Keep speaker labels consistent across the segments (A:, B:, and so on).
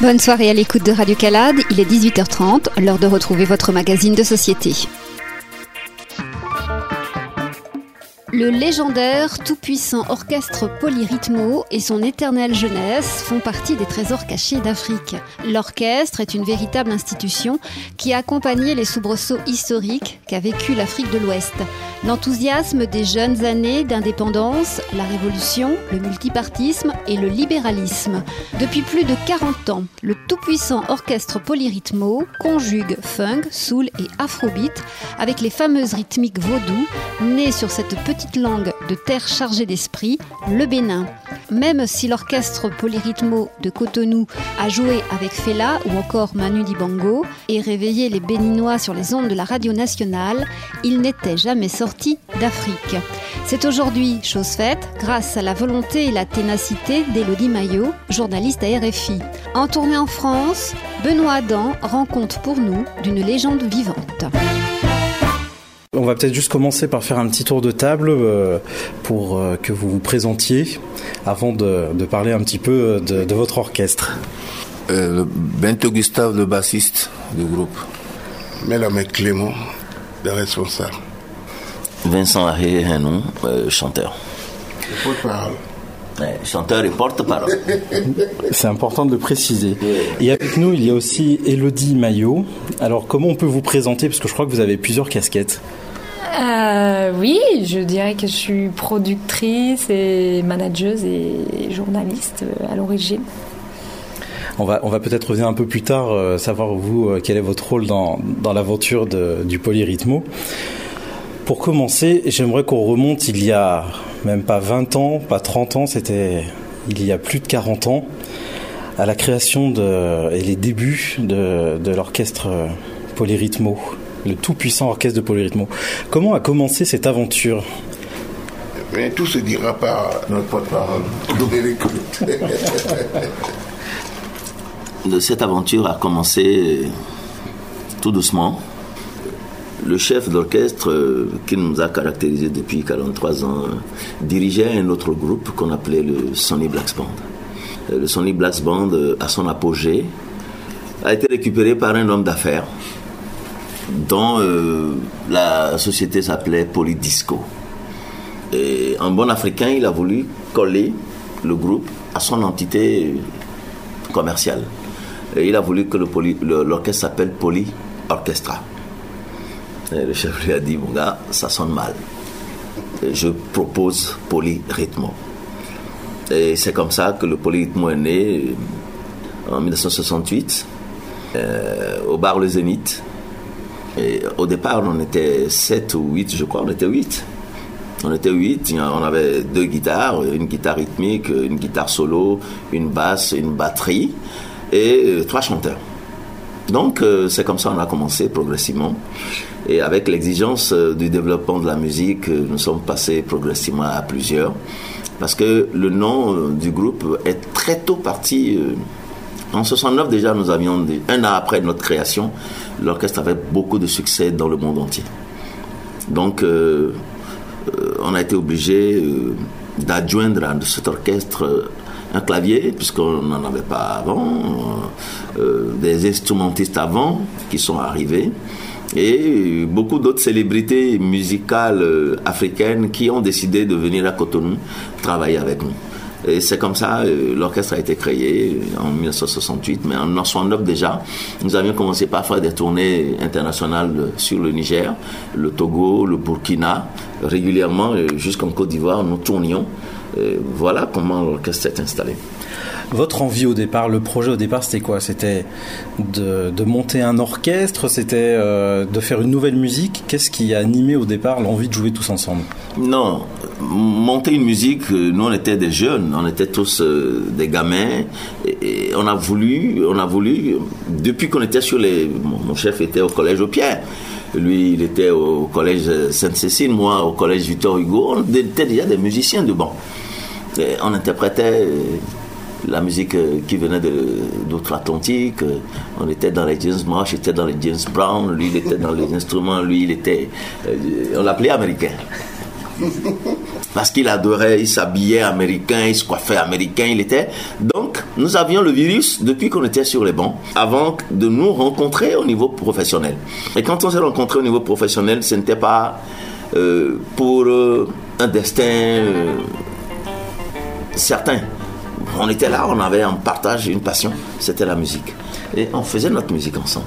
A: Bonne soirée à l'écoute de Radio Calade, il est 18h30, l'heure de retrouver votre magazine de société. Le légendaire, tout-puissant orchestre Polyrythmo et son éternelle jeunesse font partie des trésors cachés d'Afrique. L'orchestre est une véritable institution qui a accompagné les soubresauts historiques qu'a vécu l'Afrique de l'Ouest. L'enthousiasme des jeunes années d'indépendance, la révolution, le multipartisme et le libéralisme. Depuis plus de 40 ans, le tout-puissant orchestre Polyrythmo conjugue funk, soul et afrobeat avec les fameuses rythmiques vaudou nées sur cette petite langue de terre chargée d'esprit, le Bénin. Même si l'orchestre Polyrythmo de Cotonou a joué avec Fela ou encore Manu Dibango et réveillé les Béninois sur les ondes de la radio nationale, il n'était jamais sorti d'Afrique. C'est aujourd'hui chose faite grâce à la volonté et la ténacité d'Elodie Maillot, journaliste à RFI. En tournée en France, Benoît Adam rend compte pour nous d'une légende vivante.
B: On va peut-être juste commencer par faire un petit tour de table euh, pour euh, que vous vous présentiez avant de, parler un petit peu de, votre orchestre.
C: Euh, Bento Gustave, le bassiste du groupe.
D: Mélame Clément, le responsable.
E: Vincent Ahé Henou, chanteur.
D: Porte-parole.
E: Chanteur et porte-parole.
B: C'est important de le préciser. Et avec nous, il y a aussi Elodie Maillot. Alors, comment on peut vous présenter? Parce que je crois que vous avez plusieurs casquettes.
F: Euh, oui, je dirais que je suis productrice et manageuse et journaliste euh, à l'origine.
B: On va, on va peut-être revenir un peu plus tard, euh, savoir vous, quel est votre rôle dans, dans l'aventure du polyrythmo. Pour commencer, j'aimerais qu'on remonte il y a même pas 20 ans, pas 30 ans, c'était il y a plus de 40 ans, à la création de, et les débuts de, de l'orchestre Polyrythmo le tout-puissant orchestre de Polyrythmo. Comment a commencé cette aventure?
D: Mais tout se dira par notre porte-parole.
E: cette aventure a commencé tout doucement. Le chef d'orchestre euh, qui nous a caractérisé depuis 43 ans dirigeait un autre groupe qu'on appelait le Sony Blacks Band. Euh, le Sony Blacks Band, euh, à son apogée, a été récupéré par un homme d'affaires dont euh, la société s'appelait Polydisco. Et en bon africain, il a voulu coller le groupe à son entité commerciale. Il a voulu que l'orchestre s'appelle Poly Orchestra. Et le chef lui a dit, mon gars, ça sonne mal. je propose Polyrythmo. Et c'est comme ça que le Polyrythmo est né en 1968 euh, au bar Le Zénith au départ, on était 7 ou 8, je crois, on était 8. On était 8, on avait deux guitares, une guitare rythmique, une guitare solo, une basse, une batterie et euh, trois chanteurs. Donc euh, c'est comme ça qu'on a commencé progressivement. Et avec l'exigence euh, du développement de la musique, nous sommes passés progressivement à plusieurs. Parce que le nom du groupe est très tôt parti en 69 déjà, nous avions, un an après notre création, l'orchestre avait beaucoup de succès dans le monde entier. Donc, euh, euh, on a été obligé euh, d'adjoindre à cet orchestre un clavier, puisqu'on n'en avait pas avant, des instrumentistes avant qui sont arrivés, et beaucoup d'autres célébrités musicales africaines qui ont décidé de venir à Cotonou travailler avec nous. Et c'est comme ça, euh, l'orchestre a été créé en 1968, mais en 1969 déjà, nous avions commencé par faire des tournées internationales sur le Niger, le Togo, le Burkina, régulièrement, euh, jusqu'en Côte d'Ivoire, nous tournions. Voilà comment l'orchestre s'est installé.
B: Votre envie au départ, le projet au départ, c'était quoi? C'était de, monter un orchestre? C'était euh, de faire une nouvelle musique? Qu'est-ce qui a animé au départ l'envie de jouer tous ensemble?
E: Non, monter une musique, euh, nous on était des jeunes, on était tous euh, des gamins, et, on a voulu, on a voulu, depuis qu'on était sur les, mon, chef était au collège au Pierre, lui il était au collège Sainte-Cécile, moi au collège Victor Hugo, on était déjà des musiciens de on interprétait la musique euh, qui venait d'outre-Atlantique. On était dans les James Marsh, j'étais dans les James Brown, lui il était dans les instruments, lui il était. on l'appelait américain. Parce qu'il adorait, il s'habillait américain, il se coiffait américain, il était. Donc, nous avions le virus depuis qu'on était sur les bancs, avant de nous rencontrer au niveau professionnel. Et quand on s'est rencontrés au niveau professionnel, ce n'était pas euh, pour euh, un destin euh, certain. On était là, on avait un partage, une passion, c'était la musique. Et on faisait notre musique ensemble.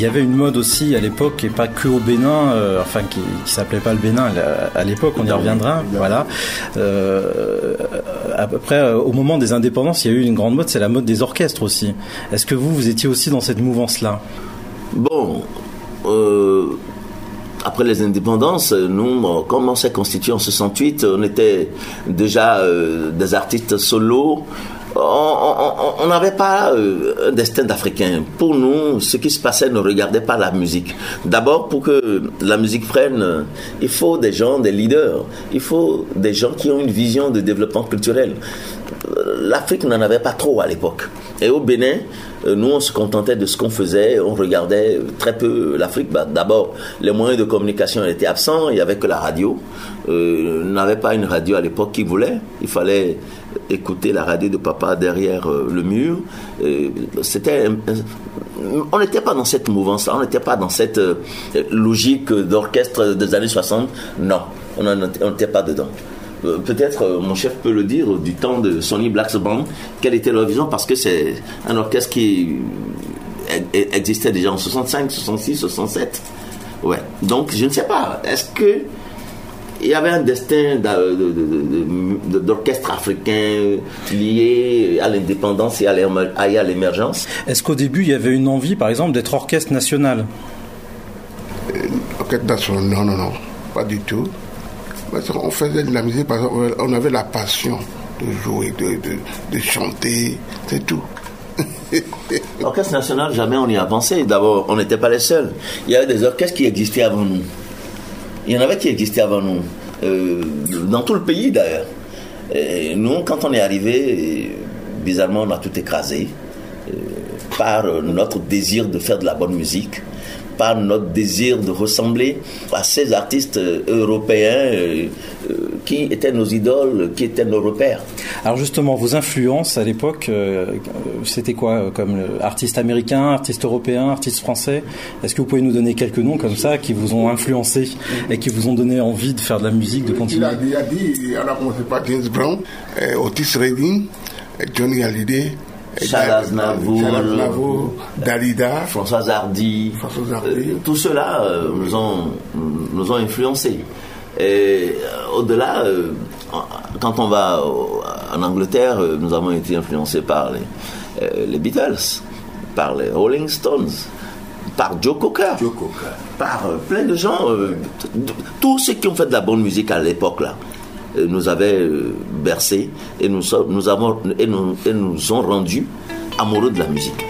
B: Il y avait une mode aussi à l'époque, et pas que au Bénin, euh, enfin qui, s'appelait pas le Bénin à l'époque, on y reviendra. Voilà. Euh, à peu près euh, au moment des indépendances, il y a eu une grande mode, c'est la mode des orchestres aussi. Est-ce que vous, vous étiez aussi dans cette mouvance-là?
E: Bon, après les indépendances, nous, comme on s'est constitué en 68, on était déjà des artistes solos on n'avait pas euh, un destin d'Africain. Pour nous, ce qui se passait ne regardait pas la musique. D'abord, pour que la musique prenne, il faut des gens, des leaders. Il faut des gens qui ont une vision de développement culturel. L'Afrique n'en avait pas trop à l'époque. Et au Bénin, euh, nous, on se contentait de ce qu'on faisait. On regardait très peu l'Afrique. Bah, d'abord, les moyens de communication étaient absents. Il n'y avait que la radio. Euh, n'avait pas une radio à l'époque qui voulait. Il fallait écouter la radio de papa derrière euh, le mur. On n'était pas dans cette mouvance, on n'était pas dans cette logique d'orchestre des années 60. Non, on n'était pas dedans. Euh, peut-être mon chef peut le dire du temps de Sonny Black's Band, quelle était leur vision parce que c'est un orchestre qui existait déjà en 65, 66, 67. Ouais. Donc je ne sais pas. Est-ce que il y avait un destin d'orchestre africain lié à l'indépendance et à l'émergence?
B: Est-ce qu'au début, il y avait une envie, par exemple, d'être orchestre national?
D: Euh, Orchestre national, non, non, non, pas du tout. On faisait de la musique, parce on avait la passion de jouer, de, chanter, c'est tout.
E: Orchestre national, jamais on y a pensé. D'abord, on n'était pas les seuls. Il y avait des orchestres qui existaient avant nous. Il y en avait qui existaient avant nous, euh, dans tout le pays d'ailleurs. nous, quand on est arrivé, bizarrement, on a tout écrasé euh, par notre désir de faire de la bonne musique par notre désir de ressembler à ces artistes euh, européens euh, euh, qui étaient nos idoles, qui étaient nos repères.
B: Alors justement, vos influences à l'époque, c'était quoi comme artiste américain, artiste européen, artiste français? Est-ce que vous pouvez nous donner quelques noms comme ça qui vous ont influencé et qui vous ont donné envie de faire de la musique, de continuer
D: Il a dit, il a commencé par James Brown, Otis Redding, Johnny Hallyday,
E: Charles
D: Aznavour, Dalida,
E: François Hardy, euh, tout cela euh, nous ont nous ont influencés. Et euh, au-delà, quand on va en Angleterre, nous avons été influencés par les, les Beatles, par les Rolling Stones, par Joe Cocker, par plein de gens, tous ceux qui ont fait de la bonne musique à l'époque là. Euh, nous avait euh, bercé et nous, nous, avons, et nous, et nous ont rendus amoureux de la musique.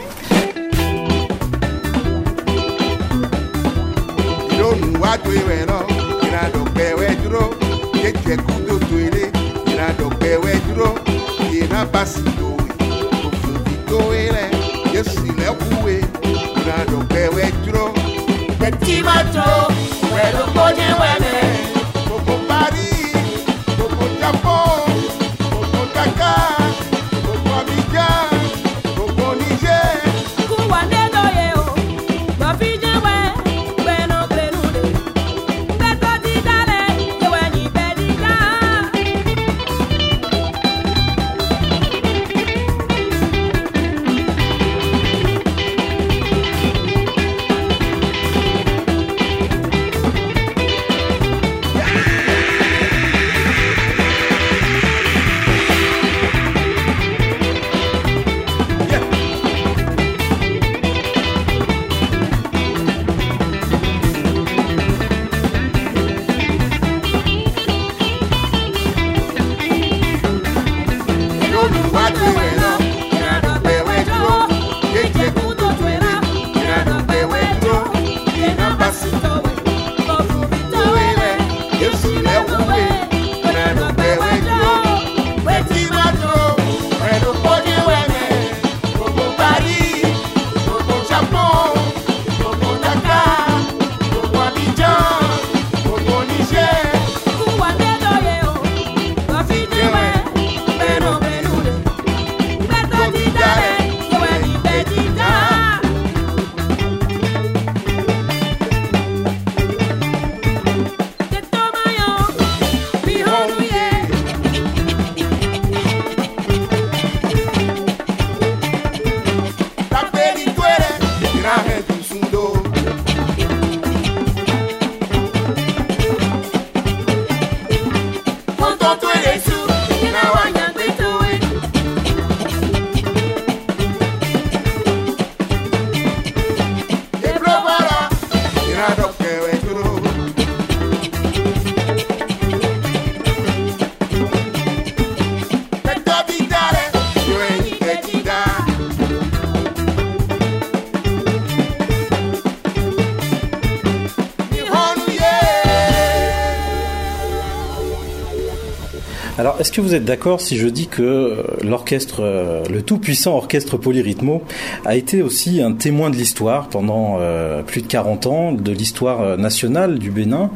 B: Est-ce que vous êtes d'accord si je dis que euh, l'orchestre, euh, le tout-puissant orchestre Polyrythmo, a été aussi un témoin de l'histoire pendant euh, plus de 40 ans, de l'histoire nationale du Bénin,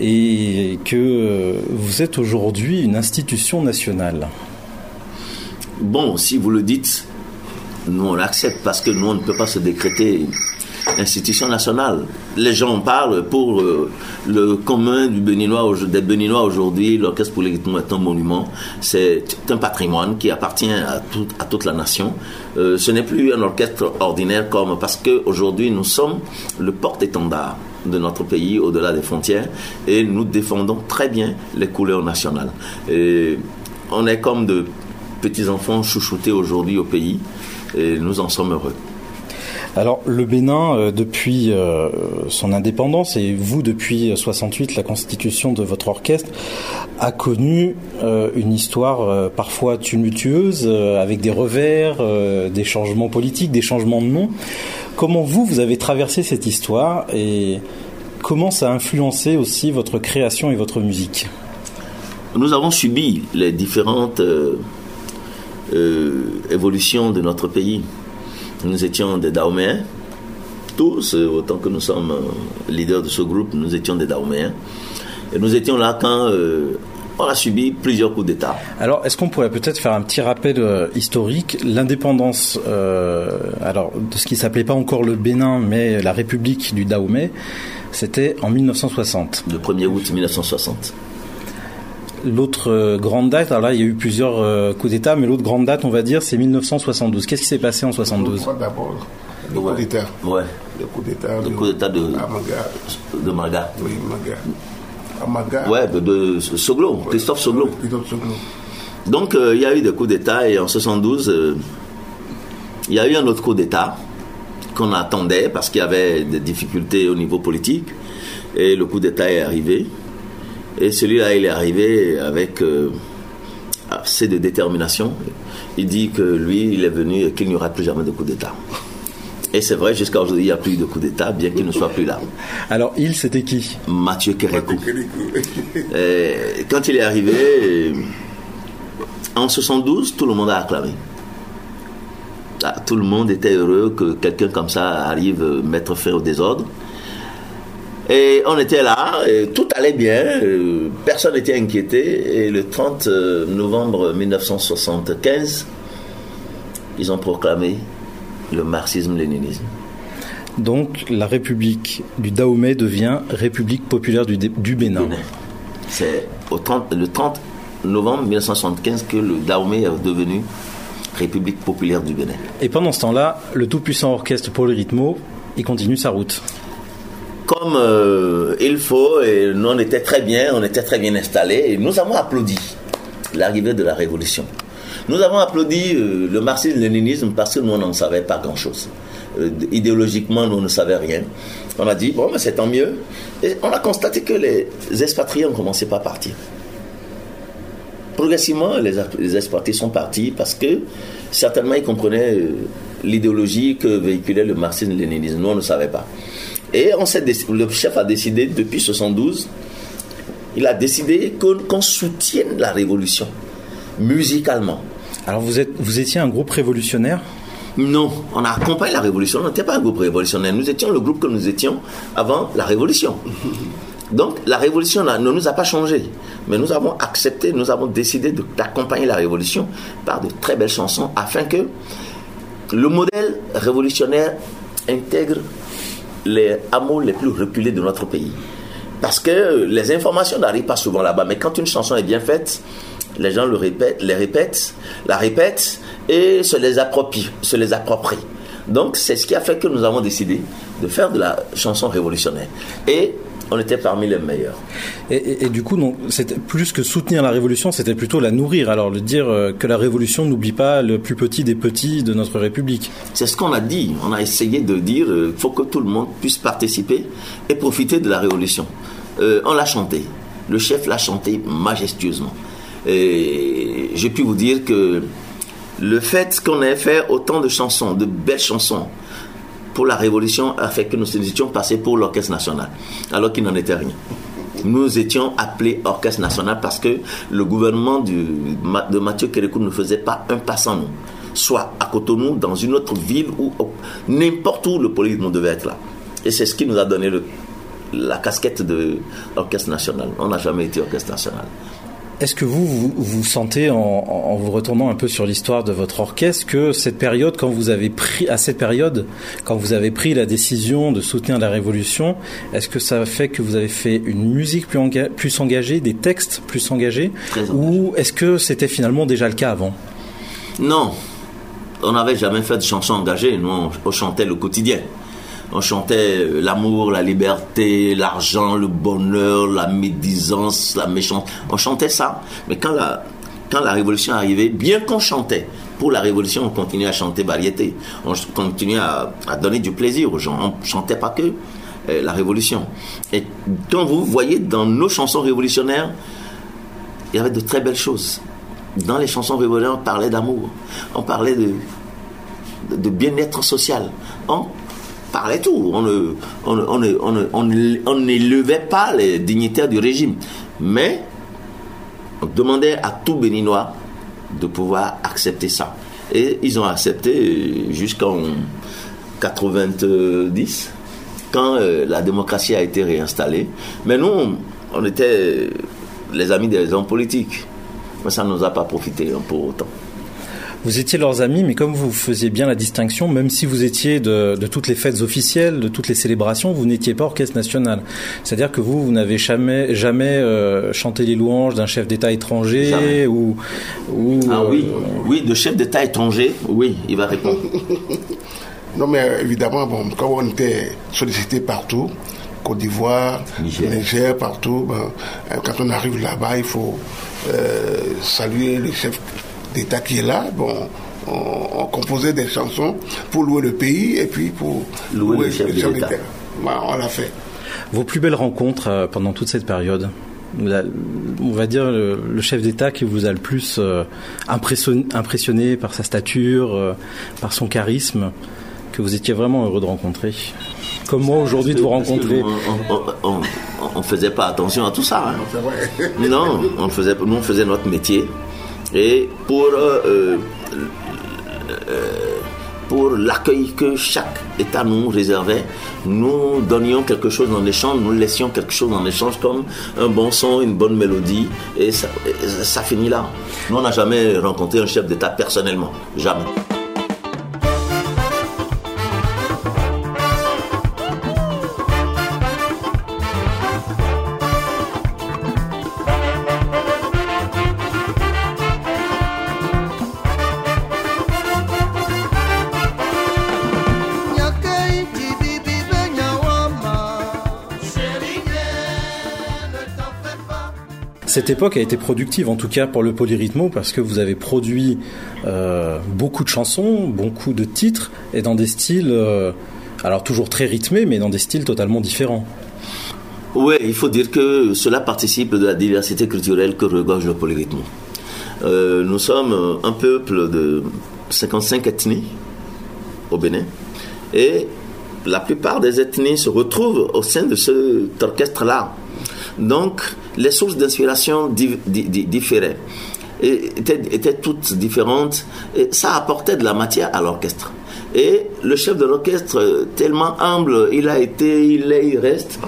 B: et que vous êtes aujourd'hui une institution nationale?
E: Bon, si vous le dites, nous on l'accepte parce que nous on ne peut pas se décréter institution nationale. Les gens parlent pour euh, le commun des Béninois aujourd'hui, l'orchestre pour est un monument. C'est un patrimoine qui appartient à, toute la nation. Euh, ce n'est plus un orchestre ordinaire comme parce qu'aujourd'hui nous sommes le porte-étendard de notre pays au-delà des frontières et nous défendons très bien les couleurs nationales. On est comme de petits enfants chouchoutés aujourd'hui au pays et nous en sommes heureux.
B: Alors le Bénin, euh, depuis euh, son indépendance et vous depuis 68, la constitution de votre orchestre, a connu euh, une histoire parfois tumultueuse, avec des revers, des changements politiques, des changements de nom. Comment vous, vous avez traversé cette histoire et comment ça a influencé aussi votre création et votre musique?
E: Nous avons subi les différentes évolutions de notre pays. Nous étions des Daoméens, tous, euh, autant que nous sommes euh, leaders de ce groupe, nous étions des Daoméens. Et nous étions là quand euh, on a subi plusieurs coups d'État.
B: Alors, est-ce qu'on pourrait peut-être faire un petit rappel historique? L'indépendance, alors de ce qui s'appelait pas encore le Bénin, mais la République du Dahomey, c'était en 1960.
E: Le 1er août 1960.
B: L'autre grande date, alors là, il y a eu plusieurs coups d'État, mais l'autre grande date, on va dire, c'est 1972. Qu'est-ce qui s'est passé en 72
D: D'abord, le coup d'État.
E: Ouais.
D: Le coup d'État.
E: Le coup d'État de,
D: Amaga.
E: de Maga.
D: Oui, Maga. Amaga.
E: Ouais, de, de Soglo, Christophe Soglo.
D: Christophe Soglo.
E: Donc, euh, il y a eu des coups d'État et en 72, euh, il y a eu un autre coup d'État qu'on attendait parce qu'il y avait des difficultés au niveau politique et le coup d'État est arrivé. Et celui-là, il est arrivé avec euh, assez de détermination. Il dit que lui, il est venu et qu'il n'y aura plus jamais de coup d'État. Et c'est vrai, jusqu'à aujourd'hui, il n'y a plus de coup d'État, bien qu'il ne soit plus là.
B: Alors, il, c'était qui?
E: Mathieu Kérékou. Quand il est arrivé, en 72, tout le monde a acclamé. Ah, tout le monde était heureux que quelqu'un comme ça arrive mettre fin au désordre. Et on était là, et tout allait bien, euh, personne n'était inquiété. Et le 30 novembre 1975, ils ont proclamé le marxisme-léninisme.
B: Donc la République du Dahomey devient République populaire du, du Bénin.
E: C'est le 30 novembre 1975 que le Dahomey est devenu République populaire du Bénin.
B: Et pendant ce temps-là, le tout-puissant orchestre Polyrythmo, il continue sa route
E: comme euh, il faut, et nous on était très bien, on était très bien installés, et nous avons applaudi l'arrivée de la révolution. Nous avons applaudi euh, le marxisme-léninisme parce que nous n'en savait pas grand-chose. Euh, idéologiquement, nous ne savions rien. On a dit, bon, mais c'est tant mieux. Et on a constaté que les expatriés ont commencé par partir. Progressivement, les, les expatriés sont partis parce que certainement ils comprenaient l'idéologie que véhiculait le marxisme-léninisme. Nous, on ne savait pas. Et on le chef a décidé, depuis 72, il a décidé qu'on soutienne la révolution, musicalement.
B: Alors vous, êtes, vous étiez un groupe révolutionnaire?
E: Non, on a accompagné la révolution, on n'était pas un groupe révolutionnaire, nous étions le groupe que nous étions avant la révolution. Donc la révolution là, ne nous a pas changé, mais nous avons accepté, nous avons décidé d'accompagner la révolution par de très belles chansons afin que le modèle révolutionnaire intègre les hameaux les plus reculés de notre pays. Parce que les informations n'arrivent pas souvent là-bas, mais quand une chanson est bien faite, les gens le répètent, les répètent, la répètent et se les approprient. Se les approprient. Donc c'est ce qui a fait que nous avons décidé de faire de la chanson révolutionnaire. Et on était parmi les meilleurs.
B: Et, du coup, c'était plus que soutenir la révolution, c'était plutôt la nourrir. Alors, le dire euh, que la révolution n'oublie pas le plus petit des petits de notre République.
E: C'est ce qu'on a dit. On a essayé de dire qu'il euh, faut que tout le monde puisse participer et profiter de la révolution. Euh, on l'a chanté. Le chef l'a chanté majestueusement. Et j'ai pu vous dire que le fait qu'on ait fait autant de chansons, de belles chansons, pour la Révolution a fait que nous étions passés pour l'Orchestre national, alors qu'il n'en était rien. Nous étions appelés Orchestre National parce que le gouvernement de Mathieu Kérékou ne faisait pas un pas sans nous. Soit à Cotonou, dans une autre ville, ou n'importe où le polyrythme devait être là. Et c'est ce qui nous a donné la casquette de Orchestre National. On n'a jamais été Orchestre National.
B: Est-ce que vous, vous vous sentez, en, en vous retournant un peu sur l'histoire de votre orchestre, que cette période, quand vous avez pris, à cette période, quand vous avez pris la décision de soutenir la révolution, est-ce que ça fait que vous avez fait une musique plus, enga- plus engagée, des textes plus engagés. ou est-ce que c'était finalement déjà le cas avant?
E: Non, on n'avait jamais fait de chansons engagées. Nous, on, on chantait le quotidien. On chantait euh, l'amour, la liberté, l'argent, le bonheur, la médisance, la méchanceté. On chantait ça. Mais quand la, révolution arrivait, bien qu'on chantait, pour la révolution, on continuait à chanter variété. On continuait à, donner du plaisir aux gens. On chantait pas que euh, la révolution. Et quand vous voyez dans nos chansons révolutionnaires, il y avait de très belles choses. Dans les chansons révolutionnaires, on parlait d'amour, on parlait de, de, de bien-être social, on parlait tout. On ne- on on on on pas les dignitaires du régime, mais on demandait à tout Béninois de pouvoir accepter ça. Et ils ont accepté jusqu'en 90, quand euh, la démocratie a été réinstallée. Mais nous, on, on était les amis des hommes politiques. Mais ça ne nous a pas profité hein, pour autant.
B: Vous étiez leurs amis, mais comme vous faisiez bien la distinction, même si vous étiez de, de toutes les fêtes officielles, de toutes les célébrations, vous n'étiez pas orchestre national. C'est-à-dire que vous, vous n'avez jamais, jamais euh, chanté les louanges d'un chef d'État étranger
E: Jamais.
B: ou, ou
E: Ah
B: euh,
E: oui, oui, de chef d'État étranger, oui, il va répondre.
D: Non, mais euh, évidemment, bon, quand on était sollicité partout, Côte d'Ivoire,
E: Niger.
D: Niger, partout, ben, quand on arrive là-bas, il faut euh, saluer le chef d'État qui est là. Bon, on, on composait des chansons pour louer le pays et puis pour
E: Louer le chef de l'État.
D: Ben, on l'a fait.
B: Vos plus belles rencontres euh, pendant toute cette période La- on va dire le, le chef d'État qui vous a le plus euh, impressionné, impressionné par sa stature, euh, par son charisme, que vous étiez vraiment heureux de rencontrer? Comme moi aujourd'hui de vous rencontrer.
E: On, on faisait pas attention à tout ça. hein. Non, on faisait, nous on faisait notre métier. Et pour, euh, euh, pour l'accueil que chaque État nous réservait, nous donnions quelque chose en échange, nous laissions quelque chose en échange comme un bon son, une bonne mélodie, et ça, et ça finit là. Nous, on n'a jamais rencontré un chef d'État personnellement, jamais.
B: Cette époque a été productive, en tout cas pour le polyrythmo, parce que vous avez produit euh, beaucoup de chansons, beaucoup de titres, et dans des styles, euh, alors toujours très rythmés, mais dans des styles totalement différents.
E: Oui, il faut dire que cela participe de la diversité culturelle que regorge le polyrythme. Euh, nous sommes un peuple de 55 ethnies au Bénin et la plupart des ethnies se retrouvent au sein de cet orchestre-là. Donc, les sources d'inspiration di- di- di- différaient étaient, toutes différentes et ça apportait de la matière à l'orchestre. Et le chef de l'orchestre, tellement humble, il a été, il est, il reste,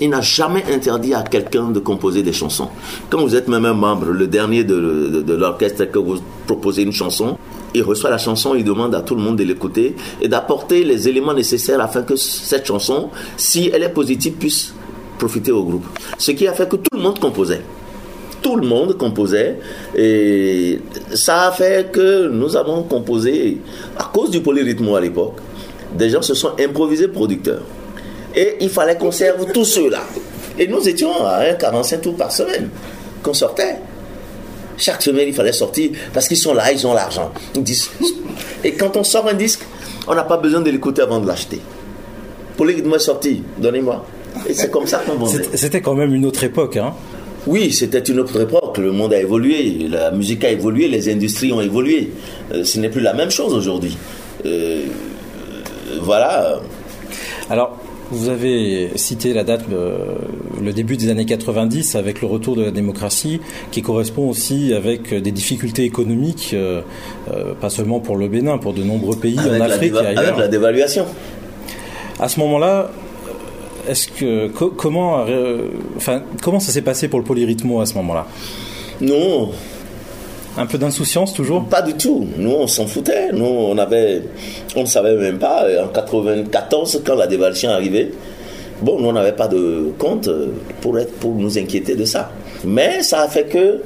E: il n'a jamais interdit à quelqu'un de composer des chansons. Quand vous êtes même un membre, le dernier de, de- de l'orchestre, que vous proposez une chanson, il reçoit la chanson, il demande à tout le monde de l'écouter et d'apporter les éléments nécessaires afin que cette chanson, si elle est positive, puisse profiter au groupe. Ce qui a fait que tout le monde composait. Tout le monde composait et ça a fait que nous avons composé à cause du polyrythme à l'époque des gens se sont improvisés producteurs. Et il fallait qu'on serve tous ceux-là. Et nous étions à un 45 tours par semaine qu'on sortait. Chaque semaine il fallait sortir parce qu'ils sont là ils ont l'argent. Et quand on sort un disque on n'a pas besoin de l'écouter avant de l'acheter. Polyrythme est sorti donnez-moi et c'est comme ça qu'on vendait
B: C'était quand même une autre époque, hein.
E: oui, c'était une autre époque. Le monde a évolué, la musique a évolué, les industries ont évolué. Euh, ce n'est plus la même chose aujourd'hui. Euh, voilà.
B: Alors, vous avez cité la date, le, début des années 90, avec le retour de la démocratie, qui correspond aussi avec des difficultés économiques, pas seulement pour le Bénin, pour de nombreux pays en Afrique et ailleurs.
E: Avec la dévaluation.
B: À ce moment-là, est-ce que comment, enfin, comment ça s'est passé pour le polyrythmo à ce moment-là?
E: Non,
B: un peu d'insouciance toujours?
E: Pas du tout. Nous, on s'en foutait. Nous, on avait, on ne savait même pas. En 94, quand la dévaluation arrivait, bon, nous, on n'avait pas de compte pour, être, pour nous inquiéter de ça. Mais ça a fait que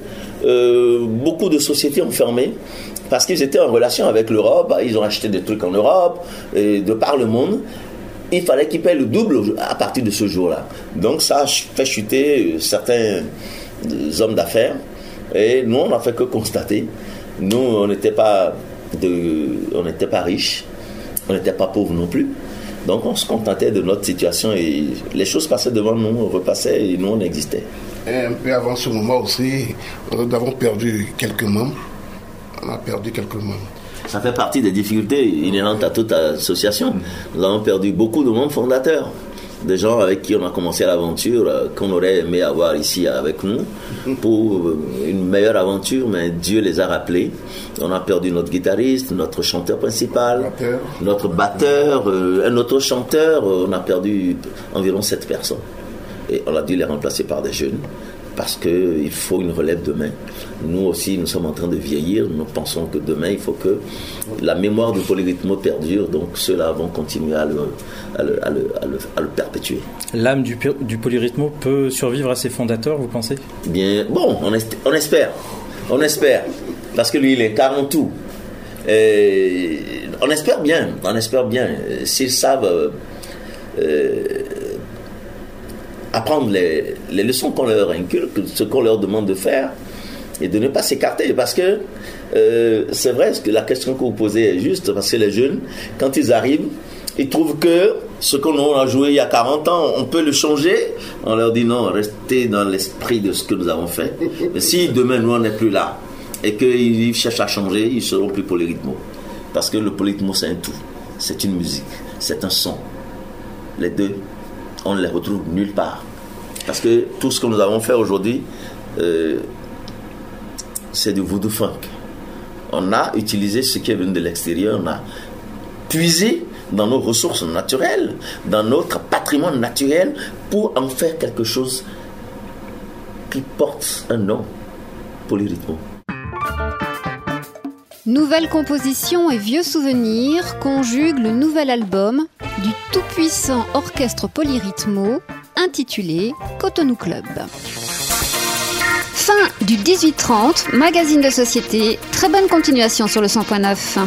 E: euh, beaucoup de sociétés ont fermé parce qu'ils étaient en relation avec l'Europe. Ils ont acheté des trucs en Europe et de par le monde. Il fallait qu'ils payent le double à partir de ce jour-là. Donc ça a fait chuter certains hommes d'affaires et nous, on n'a fait que constater. Nous, on n'était pas, pas riches, on n'était pas pauvres non plus. Donc on se contentait de notre situation et les choses passaient devant nous, on et nous on existait.
D: Et un peu avant ce moment aussi, nous avons perdu quelques membres. On a perdu quelques membres.
E: Ça fait partie des difficultés inhérentes à toute association. Nous avons perdu beaucoup de membres fondateurs des gens avec qui on a commencé l'aventure, euh, qu'on aurait aimé avoir ici avec nous pour euh, une meilleure aventure, mais Dieu les a rappelés. On a perdu notre guitariste, notre chanteur principal, notre batteur, euh, un autre chanteur. On a perdu environ sept personnes. Et on a dû les remplacer par des jeunes parce qu'il faut une relève demain. Nous aussi, nous sommes en train de vieillir. Nous pensons que demain, il faut que la mémoire du polyrythme perdure. Donc, ceux-là vont continuer à le, à le, perpétuer.
B: L'âme du, du polyrythme peut survivre à ses fondateurs, vous pensez?
E: Bien, bon, on, on, espère. On espère. Parce que lui, il incarne tout. Et on espère bien. On espère bien. S'ils savent. Euh, apprendre les, leçons qu'on leur inculque, ce qu'on leur demande de faire, et de ne pas s'écarter. Parce que euh, c'est vrai que la question que vous posez est juste, parce que les jeunes, quand ils arrivent, ils trouvent que ce qu'on a joué il y a 40 ans, on peut le changer. On leur dit non, restez dans l'esprit de ce que nous avons fait. Mais si demain nous on n'est plus là et qu'ils cherchent à changer, ils seront plus polyrythmo. Parce que le polyrythmo c'est un tout. C'est une musique, c'est un son. Les deux on ne les retrouve nulle part. Parce que tout ce que nous avons fait aujourd'hui, euh, c'est du voodoo funk. On a utilisé ce qui est venu de l'extérieur, on a puisé dans nos ressources naturelles, dans notre patrimoine naturel, pour en faire quelque chose qui porte un nom, polyrythmo.
A: Nouvelle composition et vieux souvenirs conjuguent le nouvel album du tout-puissant orchestre polyrythmo intitulé Cotonou Club. Fin du 1830, magazine de société. Très bonne continuation sur le 100.9.